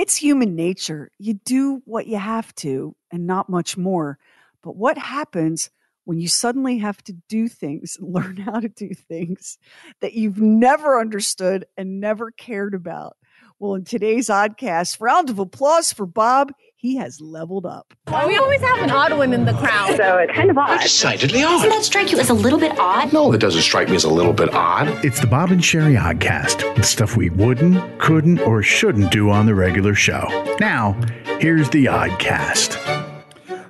It's human nature. You do what you have to and not much more. But what happens when you suddenly have to do things, learn how to do things that you've never understood and never cared about? Well, in today's oddcast, round of applause for Bob. He has leveled up. We always have an odd one in the crowd. So it's kind of odd. Decidedly Doesn't that strike you as a little bit odd? No, it doesn't strike me as a little bit odd. It's the Bob and Sheri Oddcast, the stuff we wouldn't, couldn't, or shouldn't do on the regular show. Now, here's the Oddcast.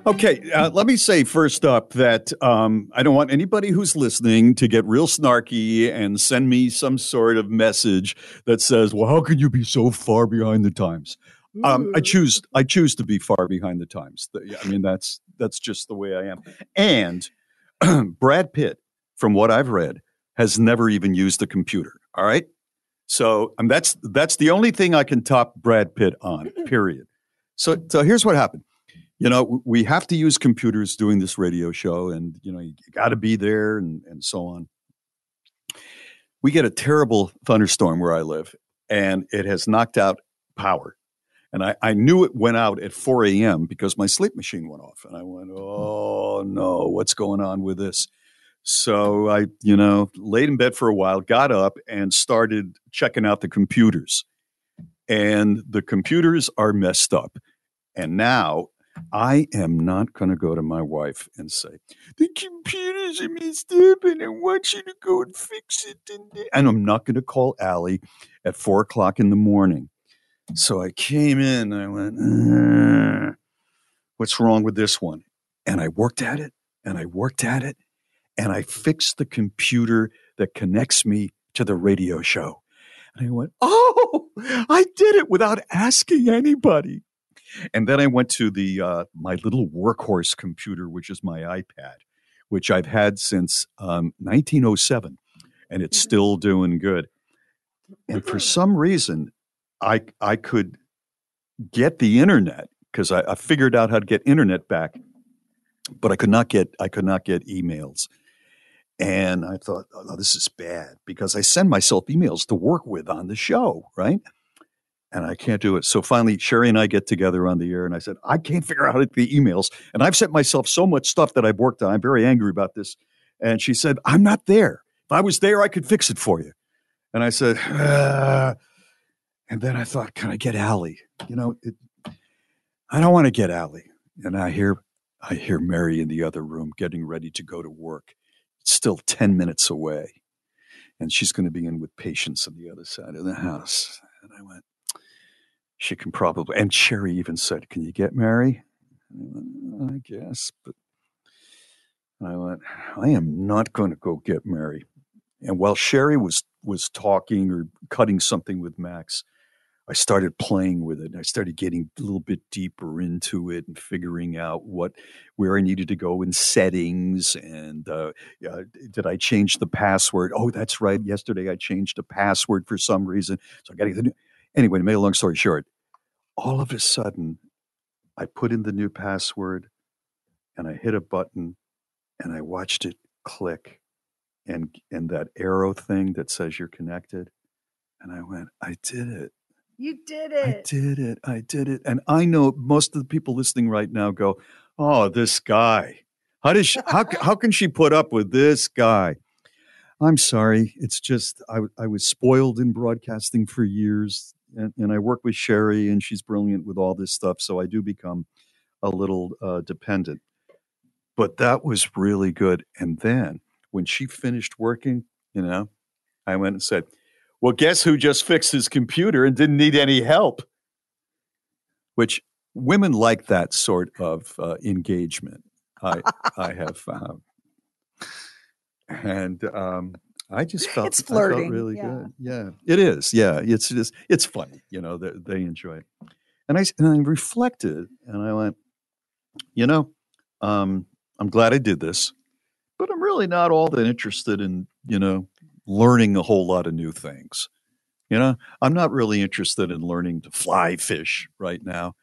Okay, uh, let me say first up that um, I don't want anybody who's listening to get real snarky and send me some sort of message that says, "Well, how can you be so far behind the times?" Um, I choose I choose to be far behind the times. I mean, that's that's just the way I am. And Brad Pitt, from what I've read, has never even used a computer. All right, so um, that's that's the only thing I can top Brad Pitt on. Period. So so here's what happened. You know, we have to use computers doing this radio show, and you know, you got to be there, and and so on. We get a terrible thunderstorm where I live, and it has knocked out power. And I, I knew it went out at 4 a.m. because my sleep machine went off. And I went, hmm. oh no, what's going on with this? So I, you know, laid in bed for a while, got up and started checking out the computers. And the computers are messed up. And now I am not going to go to my wife and say, the computers are messed up and I want you to go and fix it. And, and I'm not going to call Allie at four o'clock in the morning. So I came in and I went, "Uh, what's wrong with this one? And I worked at it and I worked at it and I fixed the computer that connects me to the radio show. And I went, oh, I did it without asking anybody. And then I went to the uh, my little workhorse computer, which is my iPad, which I've had since um, 1907, and it's still doing good. And for some reason, I I could get the internet because I, I figured out how to get internet back, but I could not get I could not get emails. And I thought, oh, this is bad because I send myself emails to work with on the show, right? And I can't do it. So finally, Sheri and I get together on the air, and I said, I can't figure out the emails. And I've sent myself so much stuff that I've worked on. I'm very angry about this. And she said, I'm not there. If I was there, I could fix it for you. And I said, "Ah." And then I thought, can I get Allie? You know, it, I don't want to get Allie. And I hear, I hear Mary in the other room getting ready to go to work. It's still 10 minutes away. And she's going to be in with patients on the other side of the house. And I went, she can probably, and Sheri even said, can you get Mary? I guess, but I went, I am not going to go get Mary. And while Sheri was was talking or cutting something with Max, I started playing with it. and I started getting a little bit deeper into it and figuring out what where I needed to go in settings and uh, uh, did I change the password? Oh, that's right. Yesterday I changed the password for some reason, so I got to get the new. Anyway, to make a long story short, all of a sudden I put in the new password and I hit a button and I watched it click and and that arrow thing that says you're connected and I went I did it You did it. I did it I did it and I know most of the people listening right now go oh this guy how does she, how how can she put up with this guy I'm sorry it's just I I was spoiled in broadcasting for years and, and I work with Sheri, and she's brilliant with all this stuff. So I do become a little uh, dependent. But that was really good. And then when she finished working, you know, I went and said, "Well, guess who just fixed his computer and didn't need any help?" Which women like that sort of uh, engagement. I I have found, and um, I just felt It's I felt flirting, really yeah. good. Yeah, it is. Yeah, it's just it's funny. You know, they, they enjoy it. And I and I reflected, and I went, you know, um, I'm glad I did this, but I'm really not all that interested in you know learning a whole lot of new things. You know, I'm not really interested in learning to fly fish right now.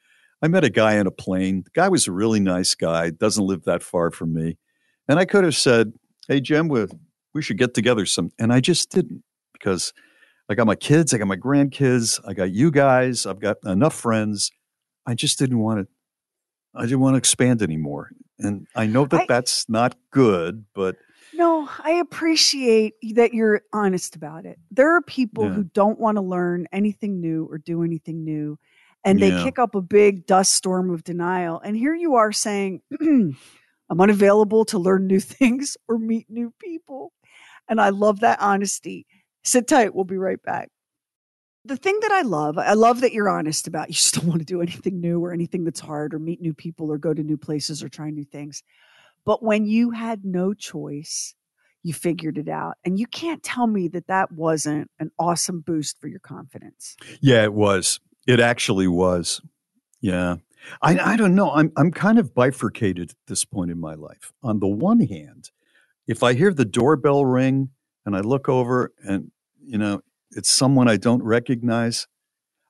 I met a guy on a plane. The guy was a really nice guy, doesn't live that far from me. And I could have said, Hey, Jim, we, we should get together some. And I just didn't because I got my kids, I got my grandkids, I got you guys, I've got enough friends. I just didn't want to, I didn't want to expand anymore. And I know that I- that's not good, but No, I appreciate that you're honest about it. There are people Yeah. who don't want to learn anything new or do anything new, and they Yeah. kick up a big dust storm of denial. And here you are saying, I'm unavailable to learn new things or meet new people. And I love that honesty. Sit tight. We'll be right back. The thing that I love, I love that you're honest about you just don't want to do anything new or anything that's hard or meet new people or go to new places or try new things. But when you had no choice, you figured it out. And you can't tell me that that wasn't an awesome boost for your confidence. Yeah, it was. It actually was. Yeah. I, I don't know. I'm I'm kind of bifurcated at this point in my life. On the one hand, if I hear the doorbell ring and I look over and you know it's someone I don't recognize,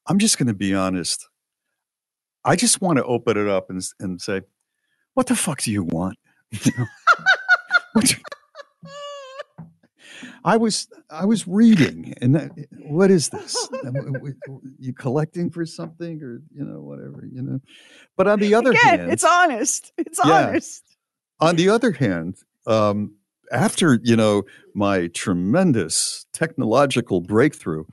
I'm just going to be honest. I just want to open it up and and say, "What the fuck do you want?" You know? What do- I was I was reading, and that, what is this? Am- w- w- You collecting for something, or you know, whatever, you know. But on the other Again, hand, it's honest. It's Yeah. honest. on the other hand, um, after you know my tremendous technological breakthrough,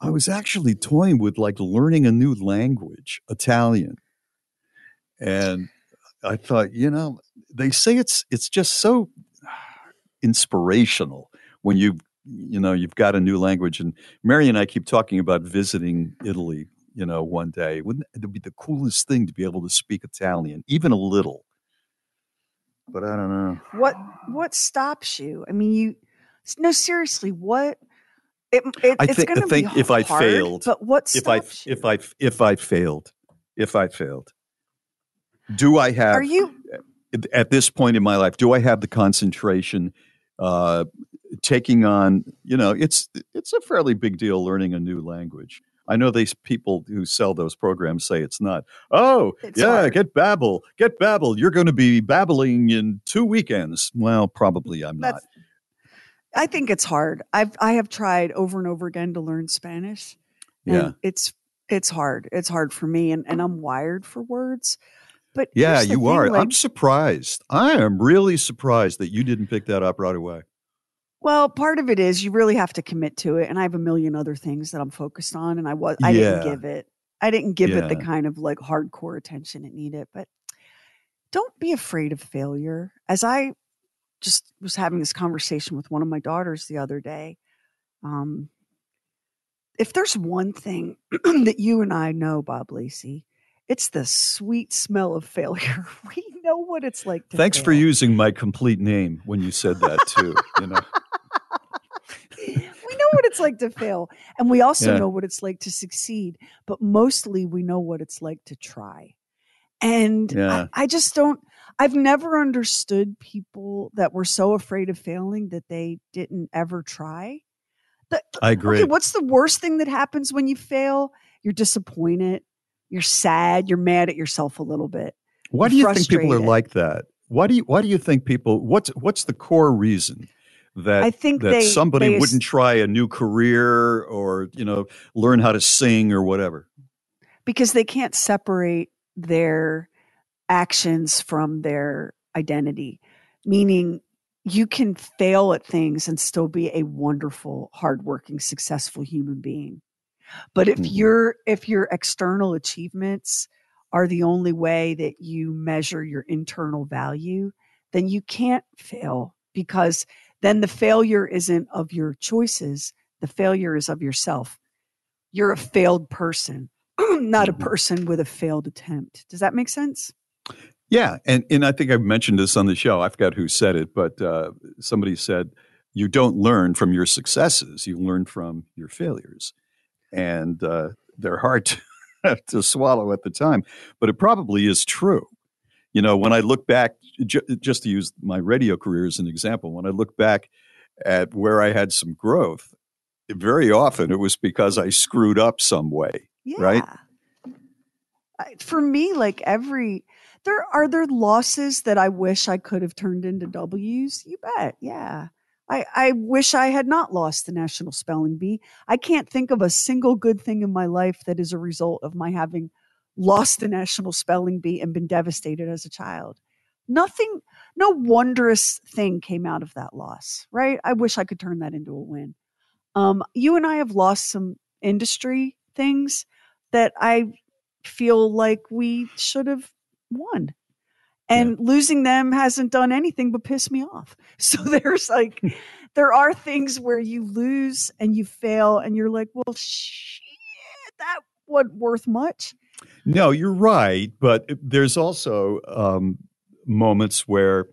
I was actually toying with like learning a new language, Italian, and I thought, you know, they say it's it's just so inspirational when you you know you've got a new language. And Mary and I keep talking about visiting Italy. You know, one day wouldn't it be the coolest thing to be able to speak Italian, even a little? But I don't know. What what stops you? I mean, you no seriously. What it, it, I it's think- I going to be think if I failed- but what if I stops you? if I if I failed, if I failed, do I have Are you at- this point in my life? Do I have the concentration? Uh, taking on, you know, it's it's a fairly big deal learning a new language. I know these people who sell those programs say it's not. Oh, It's yeah, hard. get Babbel, get Babbel. You're going to be babbling in two weekends. Well, probably I'm not. That's, I think it's hard. I've I have tried over and over again to learn Spanish. and Yeah. it's it's hard. It's hard for me, and and I'm wired for words. But Yeah, you thing, are. like- I'm surprised. I am really surprised that you didn't pick that up right away. Well, part of it is you really have to commit to it, and I have a million other things that I'm focused on, and I was I Yeah. didn't give it I didn't give it the kind of like hardcore attention it needed. But don't be afraid of failure. As I just was having this conversation with one of my daughters the other day, um, if there's one thing that you and I know, Bob Lacey, it's the sweet smell of failure. We know what it's like to Thanks for using my complete name when you said that too. you know, we know what it's like to fail and we also Yeah. know what it's like to succeed but mostly we know what it's like to try and Yeah. I, I just don't i've never understood people that were so afraid of failing that they didn't ever try the, I agree. okay what's the worst thing that happens when you fail you're disappointed you're sad you're mad at yourself a little bit why do you think people are like that? Why do you Why do you think people? What's What's the core reason that I think that they- somebody they wouldn't try a new career or you know learn how to sing or whatever? because they can't separate their actions from their identity meaning you can fail at things and still be a wonderful hardworking successful human being But if Mhm. your if your external achievements are the only way that you measure your internal value, then you can't fail because then the failure isn't of your choices, the failure is of yourself. You're a failed person, not a Mhm. person with a failed attempt. Does that make sense? Yeah, and and I think I've mentioned this on the show. I forgot who said it, but uh, somebody said you don't learn from your successes; you learn from your failures, and uh, they're hard to, to swallow at the time. But it probably is true. You know, when I look back, ju- just to use my radio career as an example, when I look back at where I had some growth, very often it was because I screwed up some way. Yeah. Right? For me, like every there are there losses that I wish I could have turned into W's. You bet. Yeah. I, I wish I had not lost the National Spelling Bee. I can't think of a single good thing in my life that is a result of my having lost the National Spelling Bee and been devastated as a child. Nothing, no wondrous thing came out of that loss, right? I wish I could turn that into a win. Um, you and I have lost some industry things that I feel like we should have won. And losing them hasn't done anything but piss me off. So there's like, there are things where you lose and you fail, and you're like, well, shit, that wasn't worth much. No, you're right, but there's also um, moments where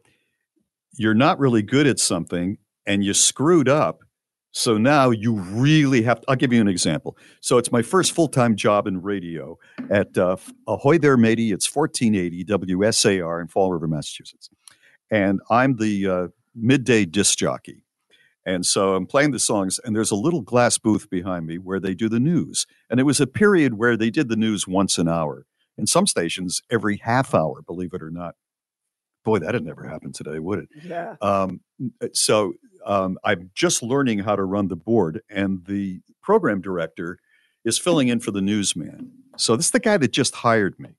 you're not really good at something and you screwed up. So now you really have to. I'll give you an example. So it's my first full time job in radio at uh, Ahoy There Matey. It's 1480 WSAR in Fall River, Massachusetts. And I'm the uh, midday disc jockey. And so I'm playing the songs, and there's a little glass booth behind me where they do the news. And it was a period where they did the news once an hour. In some stations, every half hour, believe it or not. Boy, that'd never happen today, would it? Yeah. Um, so um, I'm just learning how to run the board, and the program director is filling in for the newsman. So this is the guy that just hired me,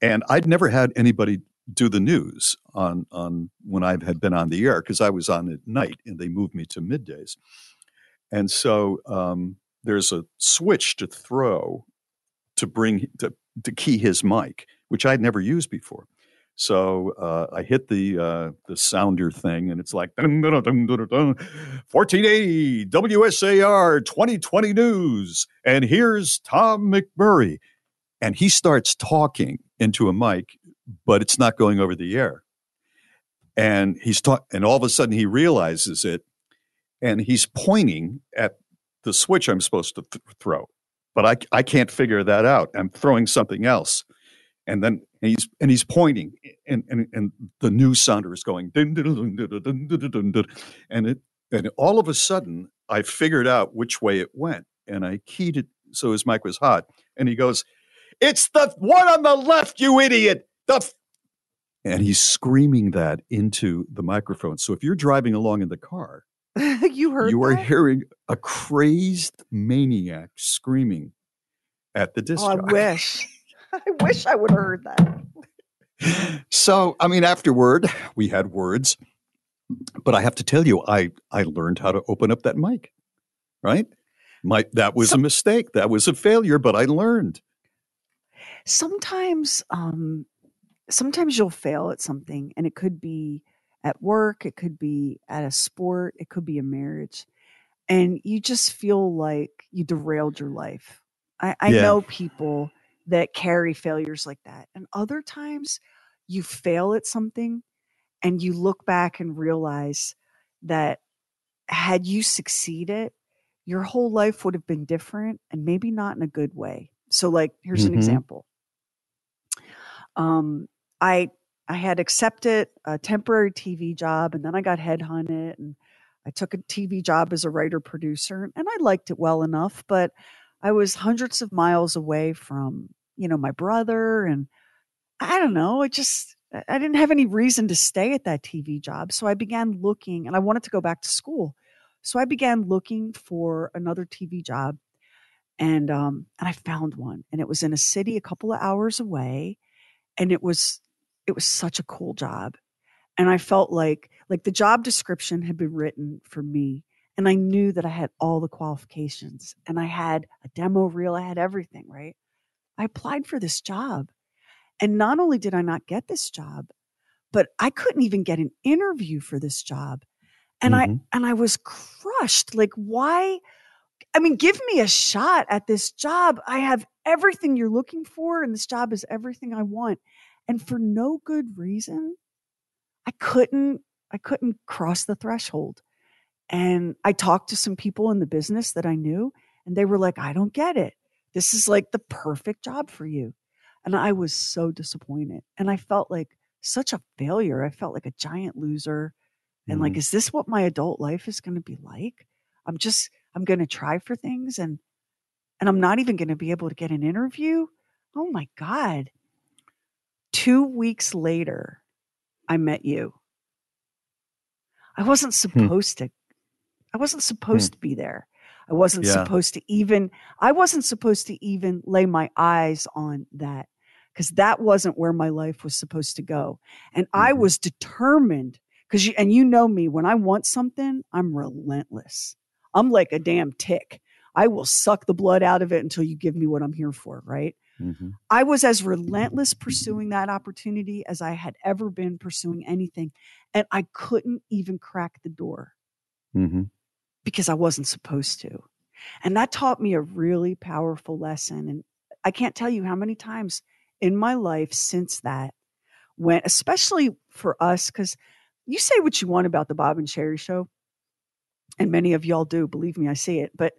and I'd never had anybody do the news on on when I had been on the air because I was on at night, and they moved me to middays. And so um, there's a switch to throw to bring to, to key his mic, which I'd never used before. So uh, I hit the uh, the sounder thing, and it's like dun, dun, dun, dun, dun, dun, 1480 WSAR 2020 news, and here's Tom McMurray, and he starts talking into a mic, but it's not going over the air, and he's talk, and all of a sudden he realizes it, and he's pointing at the switch I'm supposed to th- throw, but I I can't figure that out. I'm throwing something else. And then and he's and he's pointing, and and, and the new sounder is going, and it and all of a sudden I figured out which way it went, and I keyed it so his mic was hot, and he goes, "It's the one on the left, you idiot!" The f-. and he's screaming that into the microphone. So if you're driving along in the car, you heard you that? are hearing a crazed maniac screaming at the disc. Oh, I wish. I wish I would have heard that. so i mean afterward we had words but i have to tell you i i learned how to open up that mic right my that was So- a mistake that was a failure but i learned sometimes um sometimes you'll fail at something and it could be at work it could be at a sport it could be a marriage and you just feel like you derailed your life i, I Yeah. know people that carry failures like that and other times you fail at something and you look back and realize that had you succeeded your whole life would have been different and maybe not in a good way so like here's an Mhm. example um, I I had accepted a temporary TV job, and then I got headhunted, and I took a TV job as a writer producer, and I liked it well enough, but I was hundreds of miles away from you know my brother, and I don't know, it just I didn't have any reason to stay at that TV job, so I began looking, and I wanted to go back to school, so I began looking for another TV job, and um, and I found one, and it was in a city a couple of hours away and it was it was such a cool job and i felt like like the job description had been written for me And I knew that I had all the qualifications and I had a demo reel, I had everything, right? I applied for this job. And not only did I not get this job, but I couldn't even get an interview for this job. And Mhm. I and I was crushed. Like why I mean, give me a shot at this job. I have everything you're looking for and this job is everything I want. And for no good reason, I couldn't I couldn't cross the threshold. And I talked to some people in the business that I knew and they were like, "I don't get it. This is like the perfect job for you." And I was so disappointed. And I felt like such a failure. I felt like a giant loser. And like, Mhm. is this what my adult life is going to be like? I'm just, I'm going to try for things and, and I'm not even going to be able to get an interview. Oh my God. Two weeks later, I met you. I wasn't supposed to, I wasn't supposed to be there. I wasn't Yeah. supposed to even, I wasn't supposed to even lay my eyes on that because that wasn't where my life was supposed to go. And I Mhm. was determined because you, and you know me, when I want something, I'm relentless. I'm like a damn tick. I will suck the blood out of it until you give me what I'm here for, right? Mhm. I was as relentless pursuing that opportunity as I had ever been pursuing anything. And I couldn't even crack the door Mhm. Because I wasn't supposed to. And that taught me a really powerful lesson. And I can't tell you how many times in my life since that, when, especially for us, because you say what you want about the Bob and Sheri show, and many of y'all do, believe me, I see it. But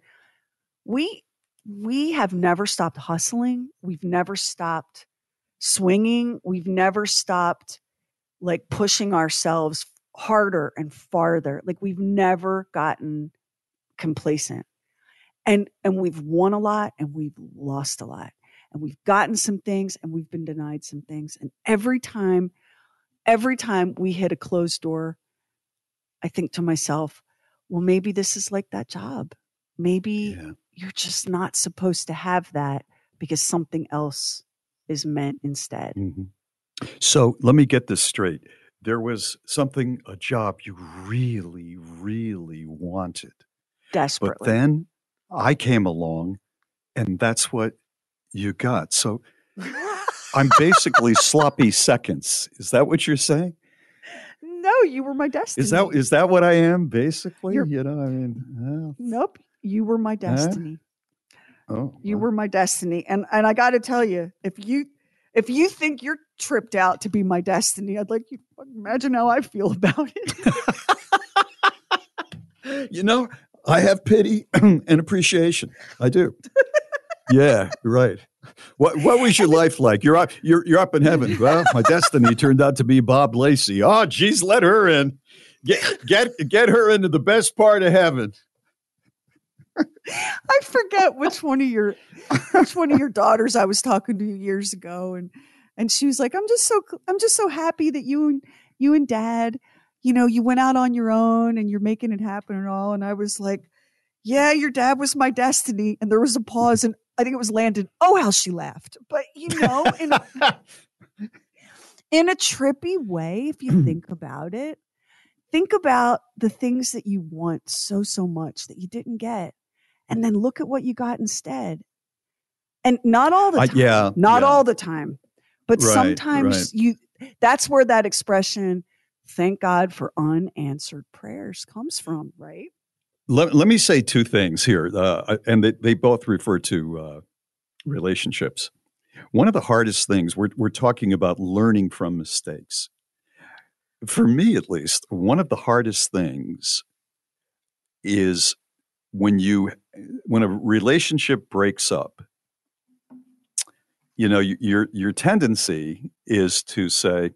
we, we have never stopped hustling. We've never stopped swinging. We've never stopped like pushing ourselves harder and farther. Like we've never gotten complacent. And and we've won a lot and we've lost a lot. And we've gotten some things and we've been denied some things. And every time every time we hit a closed door, I think to myself, well maybe this is like that job. Maybe Yeah. you're just not supposed to have that because something else is meant instead. Mhm. So let me get this straight. There was something, a job you really, really wanted. But then I came along and that's what you got. So I'm basically sloppy seconds. Is that what you're saying? no, you were my destiny. Is that is that what I am basically? You're- you know, I mean, Nope. You were my destiny. uh, oh, You well, were my destiny. And and I gotta tell you, if you if you think you're tripped out to be my destiny, I'd like you imagine how I feel about it. you know, I have pity and appreciation. I do. yeah, right. What what was your life like? You're up you're you're up in heaven. Well, my destiny turned out to be Bob Lacey. Oh, geez, let her in. Get get get her into the best part of heaven. I forget which one of your which one of your daughters I was talking to years ago, and and she was like, "I'm just so I'm just so happy that you and you and Dad, you know, you went out on your own and you're making it happen and all." And I was like, "Yeah, your dad was my destiny." And there was a pause, and I think it was Landon. Oh, how she laughed! But you know, in in a trippy way, if you mm-hmm. think about it, think about the things that you want so so much that you didn't get and then look at what you got instead. And not all the time. yeah, Not yeah. all the time. But Right, sometimes you that's where that expression thank God for unanswered prayers comes from, right? Let, let me say two things here, uh, and they, they both refer to uh, relationships. One of the hardest things, we're, we're talking about learning from mistakes. For me, at least, one of the hardest things is when you when a relationship breaks up you know your your tendency is to say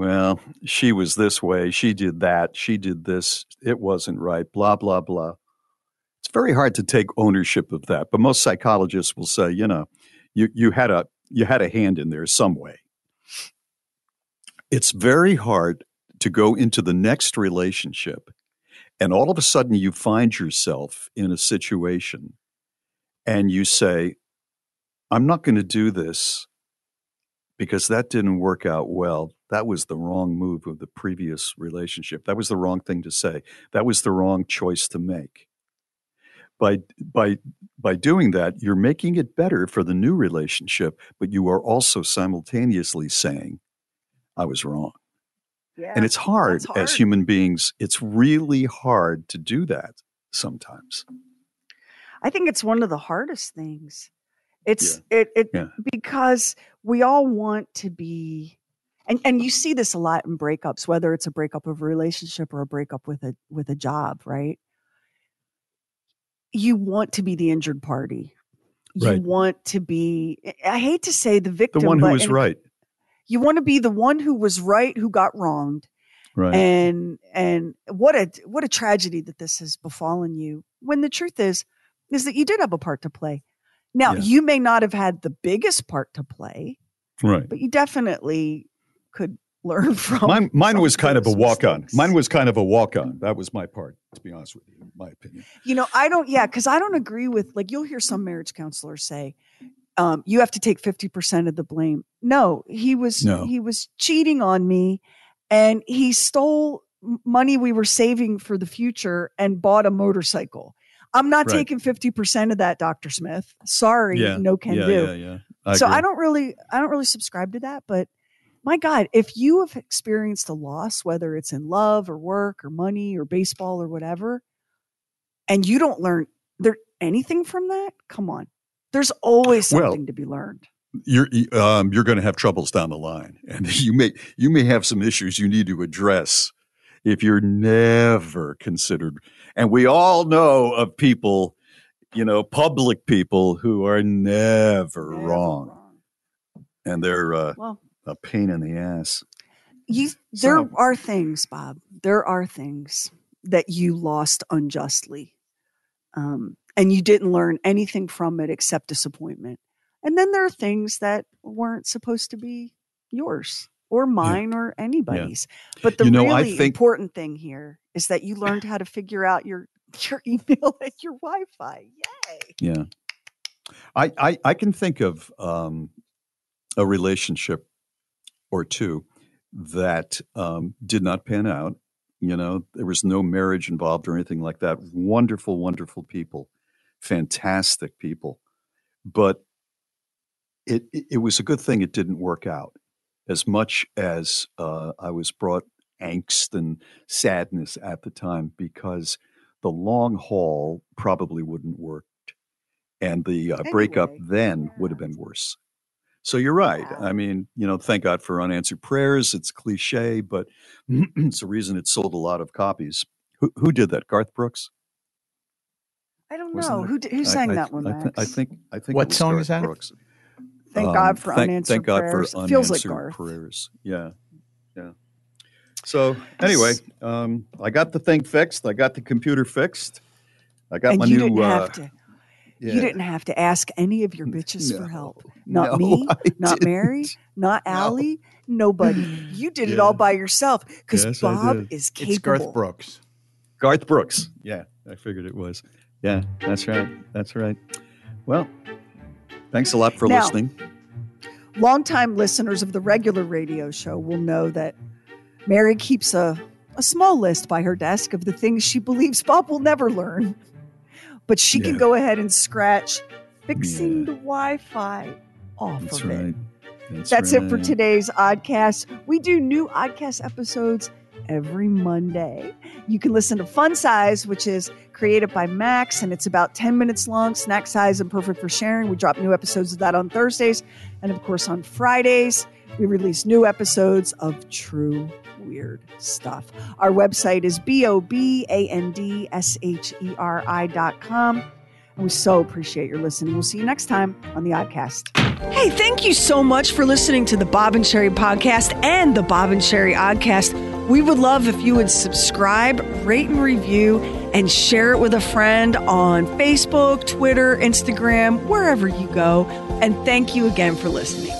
well she was this way she did that she did this it wasn't right blah blah blah. It's very hard to take ownership of that but most psychologists will say you know you you had a you had a hand in there some way. It's very hard to go into the next relationship and all of a sudden you find yourself in a situation and you say i'm not going to do this because that didn't work out well. That was the wrong move of the previous relationship. That was the wrong thing to say. That was the wrong choice to make. By by by doing that, you're making it better for the new relationship, but you are also simultaneously saying, I was wrong. Yeah. And it's hard, hard. as human beings. It's really hard to do that sometimes. I think it's one of the hardest things. It's it it Yeah. because we all want to be and and you see this a lot in breakups, whether it's a breakup of a relationship or a breakup with a with a job, right? You want to be the injured party. You Right. want to be I hate to say the victim. The one who was right. You want to be the one who was right who got wronged Right. and and what a what a tragedy that this has befallen you when the truth is is that you did have a part to play now Yeah. you may not have had the biggest part to play right. but you definitely could learn from Mine, mine some was kind of a walk on. Mine was kind of a walk on. That was my part, to be honest with you, in my opinion. you know i don't yeah because i don't agree with like you'll hear some marriage counselors say um, you have to take 50% of the blame no he was No. he was cheating on me and he stole money we were saving for the future and bought a motorcycle i'm not Right. taking 50% of that dr smith sorry Yeah. no can yeah, do yeah, yeah. I so agree. i don't really i don't really subscribe to that but my god if you have experienced a loss whether it's in love or work or money or baseball or whatever and you don't learn there anything from that come on there's always Well, something to be learned you're um, you're going to have troubles down the line, and you may you may have some issues you need to address if you're never considered. And we all know of people, you know, public people who are never, Never wrong, and they're uh, well a pain in the ass. you there So- are things bob there are things that you lost unjustly um, and you didn't learn anything from it except disappointment. And then there are things that weren't supposed to be yours or mine or anybody's. But the You know, really think- important thing here is that you learned how to figure out your your email and your wi-fi yay Yeah. I, I, I can think of um, a relationship or two that um, did not pan out. You know, there was no marriage involved or anything like that. Wonderful, wonderful people, fantastic people. But it, it, it was a good thing it didn't work out as much as uh, I was brought angst and sadness at the time because the long haul probably wouldn't work and the uh, breakup Anyway, then would have been worse. So you're right. Yeah. I mean, you know, thank God for unanswered prayers. It's cliche, but it's the reason it sold a lot of copies. Who, who did that? Garth Brooks. i don't Wasn't know it? who, d- who sang I, that one I, Max? thi- I think. I think. What it was song Garth is that? Brooks. thank Um, god for thank, unanswered thank God prayers for feels like unanswered garth prayers. Yeah, yeah. So anyway, um, I got the thing fixed. I got the computer fixed. I got and my you new. didn't uh, have to yeah. You didn't have to ask any of your bitches for help. Not no, me, I not Mary, didn't. not No. Allie, nobody. You did it all by yourself because Yes, I Bob did. is It's. Garth Brooks. Garth Brooks. Yeah, I figured it was. Yeah, that's right. That's right. Well, thanks a lot for Now- listening. Longtime listeners of the regular radio show will know that Mary keeps a, a small list by her desk of the things she believes Bob will never learn. But she can go ahead and scratch fixing Yeah. the Wi Fi off That's of it. right. That's, That's it for today's Oddcast. We do new Oddcast episodes every Monday. You can listen to Fun Size, which is created by Max, and it's about 10 minutes long, snack size and perfect for sharing. We drop new episodes of that on Thursdays. And of course, on Fridays, we release new episodes of True Weird Stuff. Our website is B O B A N D S H E R I dot com. And we so appreciate your listening. We'll see you next time on the Oddcast. Hey, thank you so much for listening to the Bob and Sheri podcast and the Bob and Sheri Oddcast. We would love if you would subscribe, rate, and review, and share it with a friend on Facebook, Twitter, Instagram, wherever you go. And thank you again for listening.